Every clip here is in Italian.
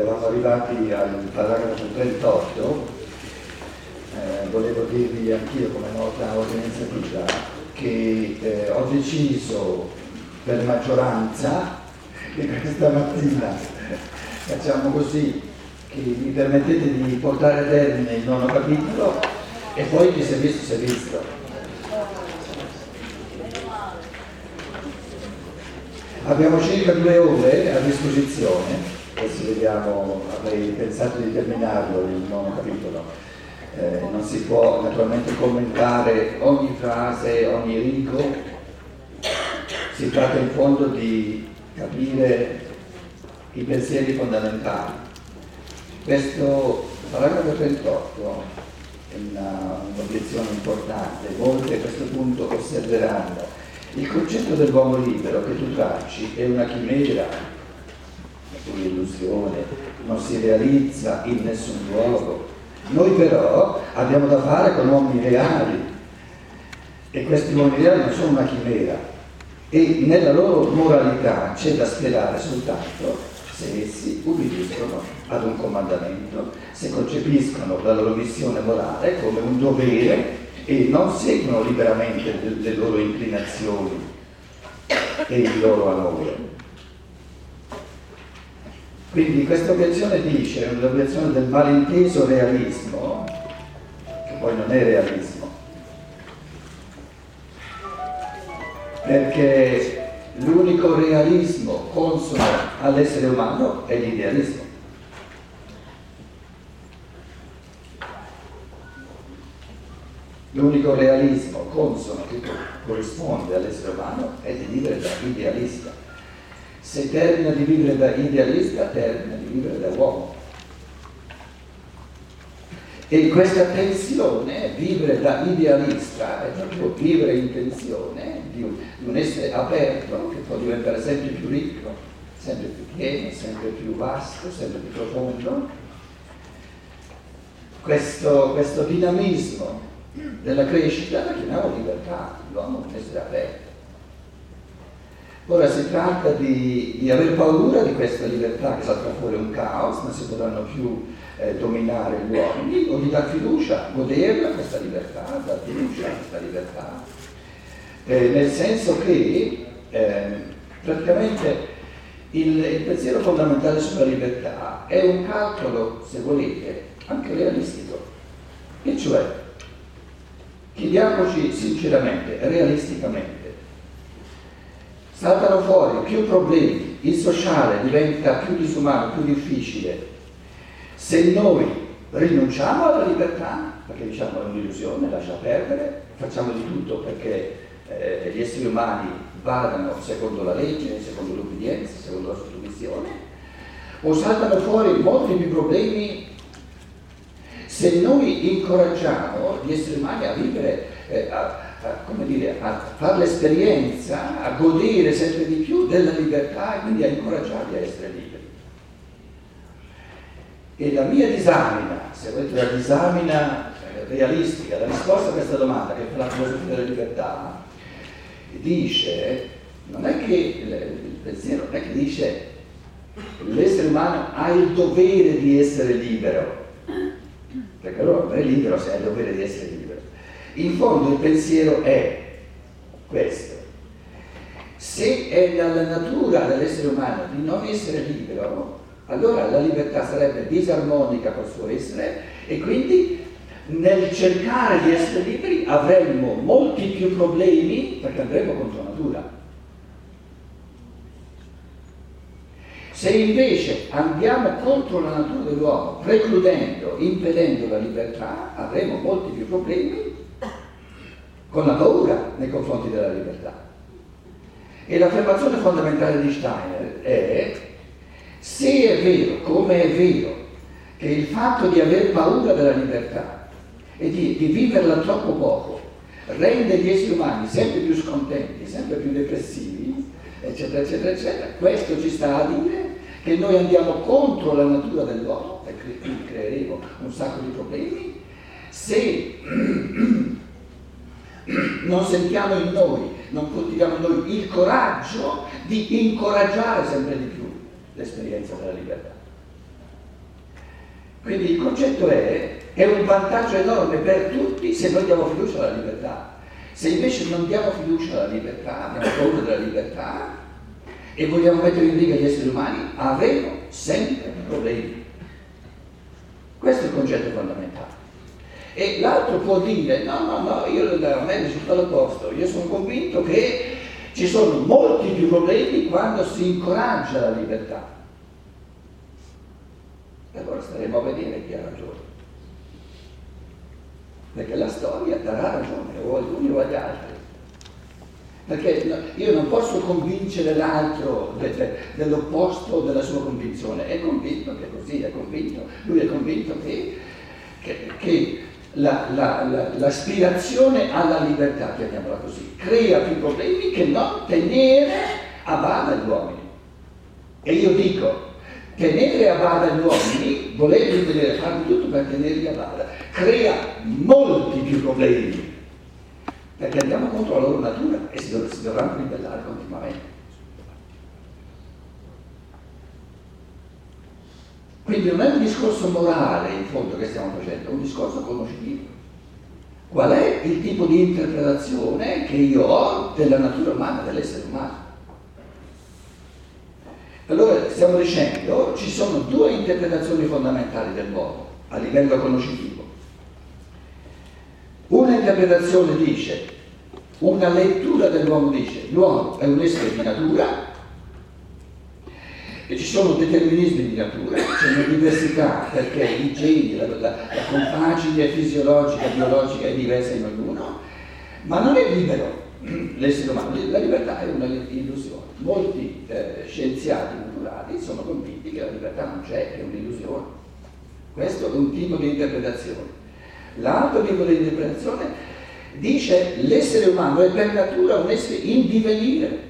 eravamo arrivati al paragrafo 38, eh, volevo dirvi anch'io come nota organizzativa che eh, ho deciso per maggioranza che questa mattina facciamo così, che mi permettete di portare a termine il nono capitolo e poi chi si è visto si è visto. Abbiamo circa due ore a disposizione, adesso vediamo, avrei pensato di terminarlo il nono capitolo. Eh, non si può naturalmente commentare ogni frase, ogni rigo, si tratta in fondo di capire i pensieri fondamentali. Questo paragrafo 38 è una, un'obiezione importante, molti a questo punto osserveranno il concetto dell'uomo libero che tu tracci è una chimera, un'illusione, non si realizza in nessun luogo. Noi però abbiamo da fare con uomini reali e questi uomini reali non sono una chimera e nella loro moralità c'è da sperare soltanto se essi ubbidiscono ad un comandamento, se concepiscono la loro missione morale come un dovere e non seguono liberamente le loro inclinazioni e il loro amore. Quindi questa obiezione dice, è un'obiezione del malinteso realismo, che poi non è realismo, perché l'unico realismo consono all'essere umano è l'idealismo. L'unico realismo consono che corrisponde all'essere umano è di vivere da idealista. Se termina di vivere da idealista, termina di vivere da uomo. E questa tensione, vivere da idealista, è proprio vivere in tensione di un, di un essere aperto che può diventare sempre più ricco, sempre più pieno, sempre più vasto, sempre più profondo. Questo, questo dinamismo della crescita la chiamiamo libertà, l'uomo è un essere aperto. Ora si tratta di, di aver paura di questa libertà che salta fuori un caos, non si potranno più eh, dominare gli uomini, o di dar fiducia, goderla questa libertà, dar fiducia a questa libertà, eh, nel senso che eh, praticamente il, il pensiero fondamentale sulla libertà è un calcolo, se volete, anche realistico, e cioè Chiediamoci sinceramente, realisticamente, saltano fuori più problemi, il sociale diventa più disumano, più difficile. Se noi rinunciamo alla libertà, perché diciamo è un'illusione, lascia perdere, facciamo di tutto perché eh, gli esseri umani vadano secondo la legge, secondo l'obbedienza, secondo la sottomissione, o saltano fuori molti più problemi se noi incoraggiamo gli esseri umani a vivere, eh, a, a, dire, a fare l'esperienza, a godere sempre di più della libertà e quindi a incoraggiarli a essere liberi. E la mia disamina, se volete la disamina eh, realistica, la risposta a questa domanda che fa la filosofia della libertà, dice, non è che il pensiero, non è che dice l'essere umano ha il dovere di essere libero, perché allora non è libero se ha il dovere di essere libero. In fondo il pensiero è questo. Se è nella natura dell'essere umano di non essere libero, allora la libertà sarebbe disarmonica col suo essere e quindi nel cercare di essere liberi avremmo molti più problemi perché andremo contro natura. Se invece andiamo contro la natura dell'uomo, precludendo, impedendo la libertà, avremo molti più problemi con la paura nei confronti della libertà. E l'affermazione fondamentale di Steiner è se è vero, come è vero, che il fatto di aver paura della libertà e di, di viverla troppo poco rende gli esseri umani sempre più scontenti, sempre più depressivi, eccetera, eccetera, eccetera, questo ci sta a dire che noi andiamo contro la natura dell'uomo e quindi creeremo un sacco di problemi, se non sentiamo in noi, non coltiviamo in noi il coraggio di incoraggiare sempre di più l'esperienza della libertà. Quindi il concetto è, è un vantaggio enorme per tutti se noi diamo fiducia alla libertà. Se invece non diamo fiducia alla libertà, abbiamo paura della libertà e vogliamo mettere in riga gli esseri umani, avremo sempre problemi. Questo è il concetto fondamentale. E l'altro può dire, no, no, no, io a me risulta l'opposto, io sono convinto che ci sono molti più problemi quando si incoraggia la libertà. E allora staremo a vedere chi ha ragione. Perché la storia darà ragione, o agli uni o agli altri. Perché io non posso convincere l'altro de, de, dell'opposto della sua convinzione. È convinto che così, è convinto, lui è convinto che, che, che la, la, la, l'aspirazione alla libertà, chiamiamola così, crea più problemi che non tenere a bada gli uomini. E io dico, tenere a bada gli uomini, volerli tenere, fare tutto per tenerli a bada, crea molti più problemi, perché andiamo contro la loro natura e si, dov- si dovranno ribellare continuamente. Quindi non è un discorso morale in fondo che stiamo facendo, è un discorso conoscitivo. Qual è il tipo di interpretazione che io ho della natura umana, dell'essere umano? Allora stiamo dicendo ci sono due interpretazioni fondamentali dell'uomo a livello conoscitivo. Una interpretazione dice, una lettura dell'uomo dice, l'uomo è un essere di natura e ci sono determinismi di natura, c'è una diversità perché i geni, la, la, la compagine fisiologica, biologica è diversa in ognuno, ma non è libero l'essere umano, la libertà è un'illusione. Molti eh, scienziati naturali sono convinti che la libertà non c'è, è un'illusione. Questo è un tipo di interpretazione. L'altro tipo di interpretazione dice l'essere umano è per natura un essere in divenire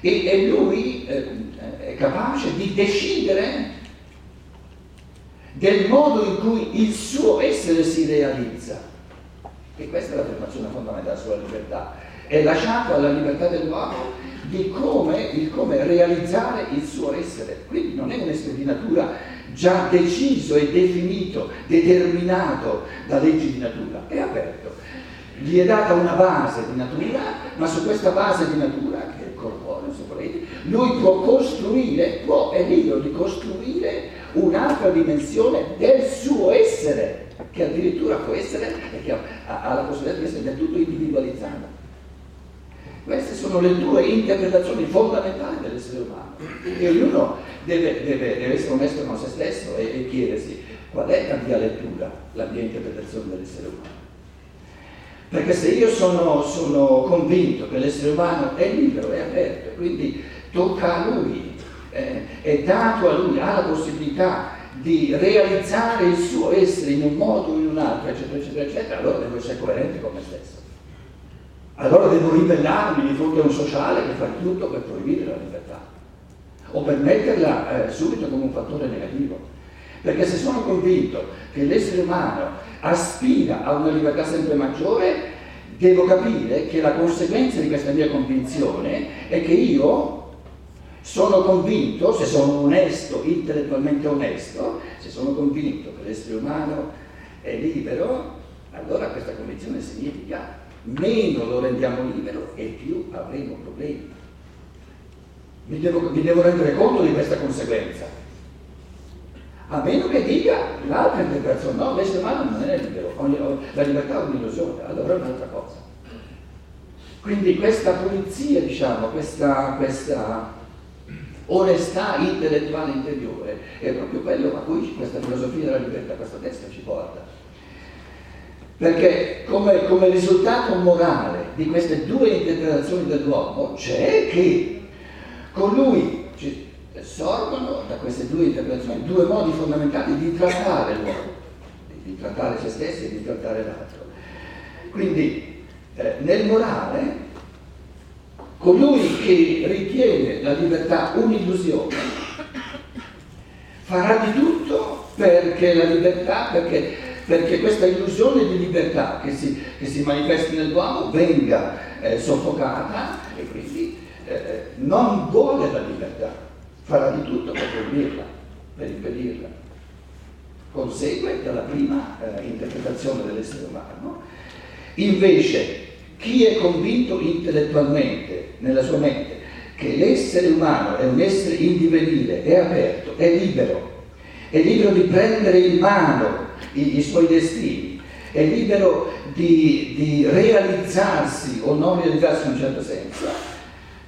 e, e lui eh, capace di decidere del modo in cui il suo essere si realizza. E questa è l'affermazione fondamentale sulla libertà. È lasciato alla libertà dell'uomo di come, di come realizzare il suo essere. Quindi non è un essere di natura già deciso e definito, determinato da leggi di natura, è aperto. Gli è data una base di natura, ma su questa base di natura, che è il corporeo, se volete, lui può costruire, può, è libero di costruire un'altra dimensione del suo essere che addirittura può essere che ha la possibilità di essere del tutto individualizzata. Queste sono le due interpretazioni fondamentali dell'essere umano e ognuno deve, deve, deve essere onesto con se stesso e, e, chiedersi qual è la mia lettura, la mia interpretazione dell'essere umano. Perché se io sono, sono convinto che l'essere umano è libero, è aperto, quindi tocca a lui, eh, è dato a lui, ha la possibilità di realizzare il suo essere in un modo o in un altro, eccetera, eccetera, eccetera, allora devo essere coerente con me stesso. Allora devo ribellarmi di fronte a un sociale che fa tutto per proibire la libertà o per metterla eh, subito come un fattore negativo. Perché se sono convinto che l'essere umano aspira a una libertà sempre maggiore, devo capire che la conseguenza di questa mia convinzione è che io sono convinto, se sono onesto, intellettualmente onesto, se sono convinto che l'essere umano è libero, allora questa convinzione significa meno lo rendiamo libero e più avremo problemi. Mi devo, mi devo rendere conto di questa conseguenza. A meno che dica l'altra interpretazione, no, l'essere umano non è libero, la libertà è un'illusione, allora è un'altra cosa. Quindi questa pulizia, diciamo, questa, questa onestà intellettuale interiore, è proprio quello a cui questa filosofia della libertà, questo testo ci porta. Perché come, come risultato morale di queste due interpretazioni dell'uomo c'è che colui sorgono da queste due interpretazioni due modi fondamentali di trattare l'uomo, di trattare se stessi e di trattare l'altro. Quindi eh, nel morale Colui che ritiene la libertà un'illusione farà di tutto perché la libertà, perché, perché questa illusione di libertà che si, che si manifesti nell'uomo venga eh, soffocata e quindi eh, non vuole la libertà, farà di tutto per proibirla, per impedirla. consegue dalla prima eh, interpretazione dell'essere umano. Invece chi è convinto intellettualmente, nella sua mente, che l'essere umano è un essere indivenile, è aperto, è libero, è libero di prendere in mano i, i suoi destini, è libero di, di realizzarsi o non realizzarsi in un certo senso,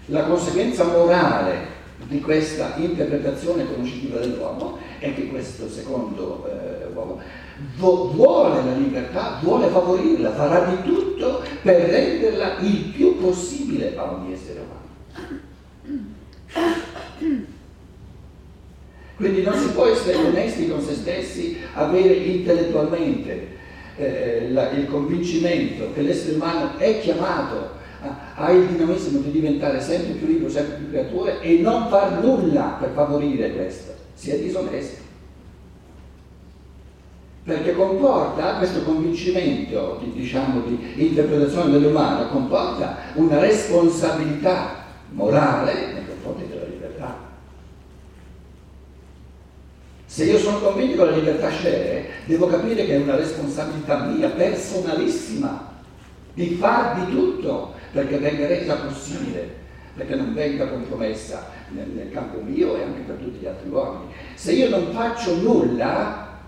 la conseguenza morale di questa interpretazione conoscitiva dell'uomo è che questo secondo eh, uomo vuole la libertà, vuole favorirla, farà di tutto per renderla il più possibile a ogni essere umano. Quindi non si può essere onesti con se stessi, avere intellettualmente eh, la, il convincimento che l'essere umano è chiamato ha il dinamismo di diventare sempre più libero, sempre più creatore e non far nulla per favorire questo. Si è disonesti. Perché comporta questo convincimento, di, diciamo, di interpretazione dell'umano, comporta una responsabilità morale nei confronti della libertà. Se io sono convinto che la libertà c'è, devo capire che è una responsabilità mia, personalissima, di far di tutto perché venga resa possibile, perché non venga compromessa nel, nel campo mio e anche per tutti gli altri uomini. Se io non faccio nulla,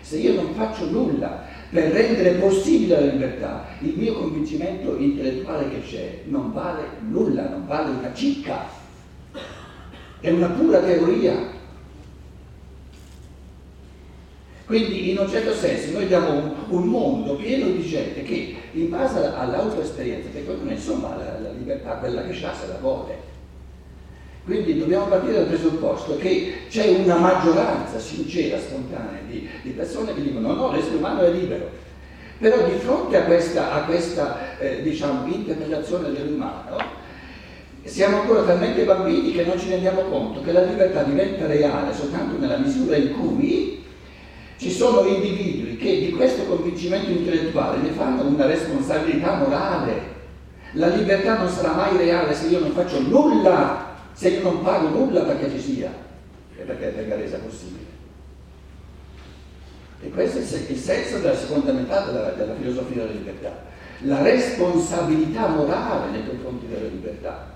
se io non faccio nulla per rendere possibile la libertà, il mio convincimento intellettuale che c'è non vale nulla, non vale una cicca, è una pura teoria. Quindi in un certo senso noi abbiamo un, un mondo pieno di gente che in base all'autoesperienza, che è insomma la, la libertà, quella che ha se la vuole. Quindi dobbiamo partire dal presupposto che c'è una maggioranza sincera, spontanea di, di persone che dicono no, no, l'essere umano è libero. Però di fronte a questa, a questa eh, diciamo, interpretazione dell'umano, siamo ancora talmente bambini che non ci rendiamo conto che la libertà diventa reale soltanto nella misura in cui ci sono individui che di questo convincimento intellettuale ne fanno una responsabilità morale. La libertà non sarà mai reale se io non faccio nulla, se io non pago nulla perché ci sia e perché venga resa possibile. E questo è il senso della seconda metà della, della filosofia della libertà. La responsabilità morale nei confronti della libertà.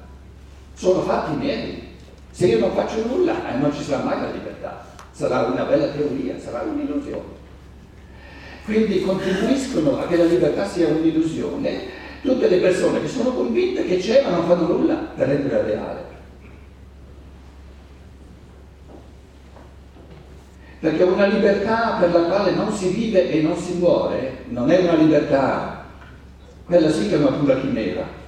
Sono fatti miei. Se io non faccio nulla, eh, non ci sarà mai la libertà sarà una bella teoria, sarà un'illusione. Quindi contribuiscono a che la libertà sia un'illusione tutte le persone che sono convinte che c'è ma non fanno nulla per renderla reale. Perché una libertà per la quale non si vive e non si muore non è una libertà, quella sì che è una pura chimera.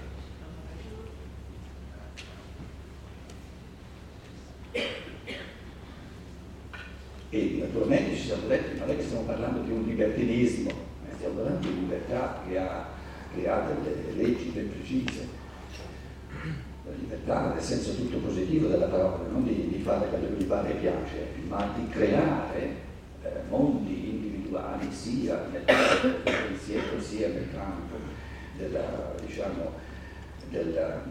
Naturalmente ci siamo detti, non è che stiamo parlando di un libertinismo, eh, stiamo parlando di libertà che ha, che ha delle leggi ben precise. La libertà nel senso tutto positivo della parola, non di, di fare quello che mi pare e piace, ma di creare eh, mondi individuali sia nel campo del pensiero sia nel campo della, diciamo, della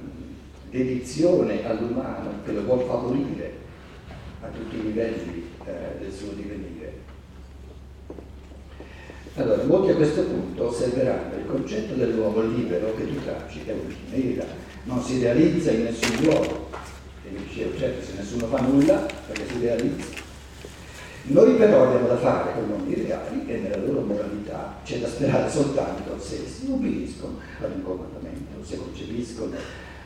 dedizione all'umano che lo vuol favorire a tutti i livelli eh, del suo divenire. Allora, molti a questo punto osserveranno il concetto dell'uomo libero che tu tracci è chimera, non si realizza in nessun luogo. E mi dicevo, certo, se nessuno fa nulla, perché si realizza. Noi però abbiamo da fare con mondi reali e nella loro moralità c'è da sperare soltanto se si ubbidiscono ad un comandamento, se concepiscono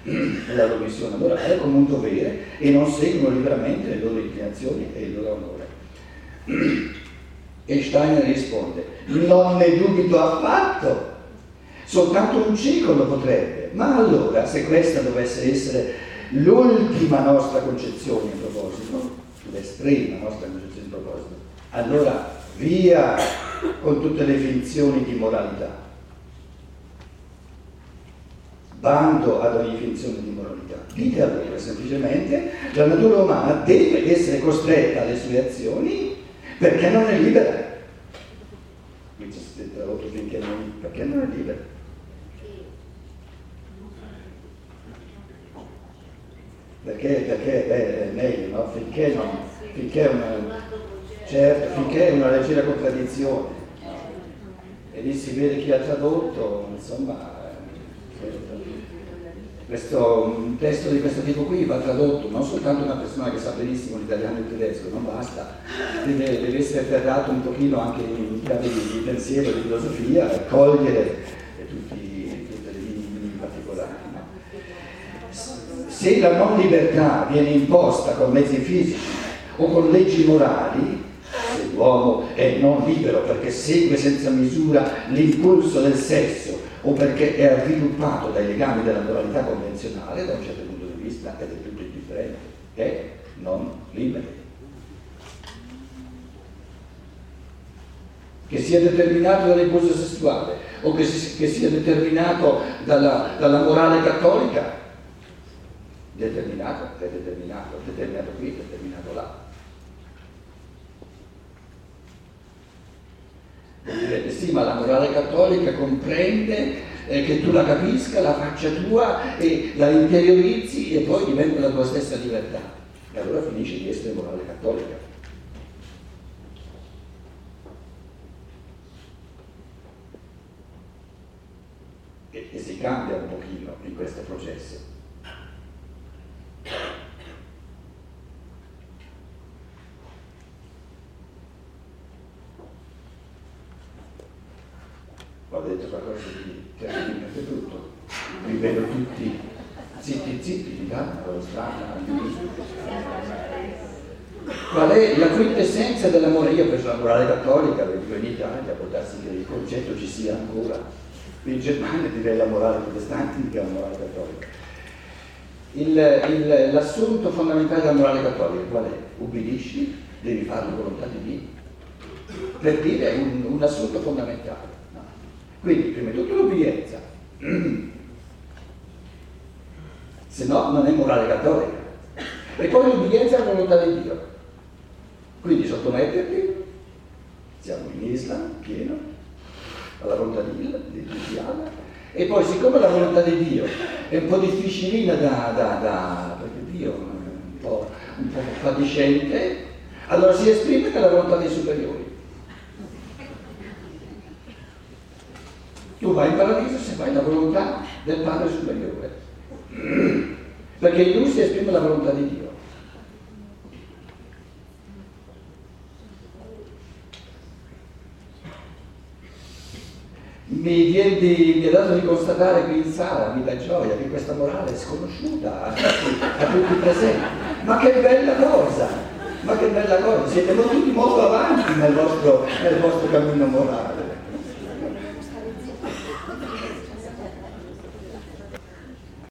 la loro missione morale come un dovere e non seguono liberamente le loro inclinazioni e il loro onore. E Steiner risponde, non ne dubito affatto, soltanto un cieco lo potrebbe, ma allora se questa dovesse essere l'ultima nostra concezione in proposito, l'estrema nostra concezione in proposito, allora via con tutte le finzioni di moralità bando ad ogni finzione di moralità. Dite allora semplicemente la natura umana deve essere costretta alle sue azioni perché non è libera. Qui c'è tradotto finché non, perché non è libera. Perché, perché beh, è meglio, no? Finché non, finché una, certo, finché è una leggera contraddizione. E lì si vede chi ha tradotto, insomma, questo, un testo di questo tipo qui va tradotto, non soltanto una persona che sa benissimo l'italiano e il tedesco, non basta, deve, deve essere ferrato un pochino anche in chiave di, pensiero, di filosofia, cogliere tutti, tutte le linee particolari. No? Se la non libertà viene imposta con mezzi fisici o con leggi morali, se l'uomo è non libero perché segue senza misura l'impulso del sesso o perché è avviluppato dai legami della moralità convenzionale, da un certo punto di vista è del tutto indifferente, è non libero. Che sia determinato dall'impulso sessuale o che, si, che sia determinato dalla, dalla, morale cattolica, determinato, è determinato, determinato qui, determinato là. Eh, sì, ma la morale cattolica comprende eh, che tu la capisca, la faccia tua e la interiorizzi e poi diventa la tua stessa libertà. E allora finisce di essere morale cattolica. E, e si cambia un pochino in questo processo. Ho detto qualcosa di terribilmente brutto, vi vedo tutti zitti zitti, di calma, strada. Qual è la quintessenza dell'amore? Io penso alla morale cattolica, dico in Italia, può darsi che il concetto ci sia ancora. In Germania direi la morale protestante che la morale cattolica. Il, il, l'assunto fondamentale della morale cattolica qual è? Ubbidisci, devi fare la volontà di Dio. Per dire un, un assunto fondamentale. Quindi, prima di tutto l'obbedienza, se no non è morale cattolica. E poi l'obbedienza alla volontà di Dio. Quindi sottometterti, siamo in Islam, pieno, alla volontà di Dio, di Allah, e poi siccome la volontà di Dio è un po' difficilina da, da, da perché Dio è un po', un po' fatiscente, allora si esprime nella volontà dei superiori. Tu vai in paradiso se fai la volontà del Padre Superiore. Perché in lui si esprime la volontà di Dio. Mi, viene di, mi è dato di constatare qui in sala, mi dà gioia, che questa morale è sconosciuta a tutti, a tutti presenti. Ma che bella cosa! Ma che bella cosa! Siete tutti molto avanti nel vostro, nel vostro cammino morale.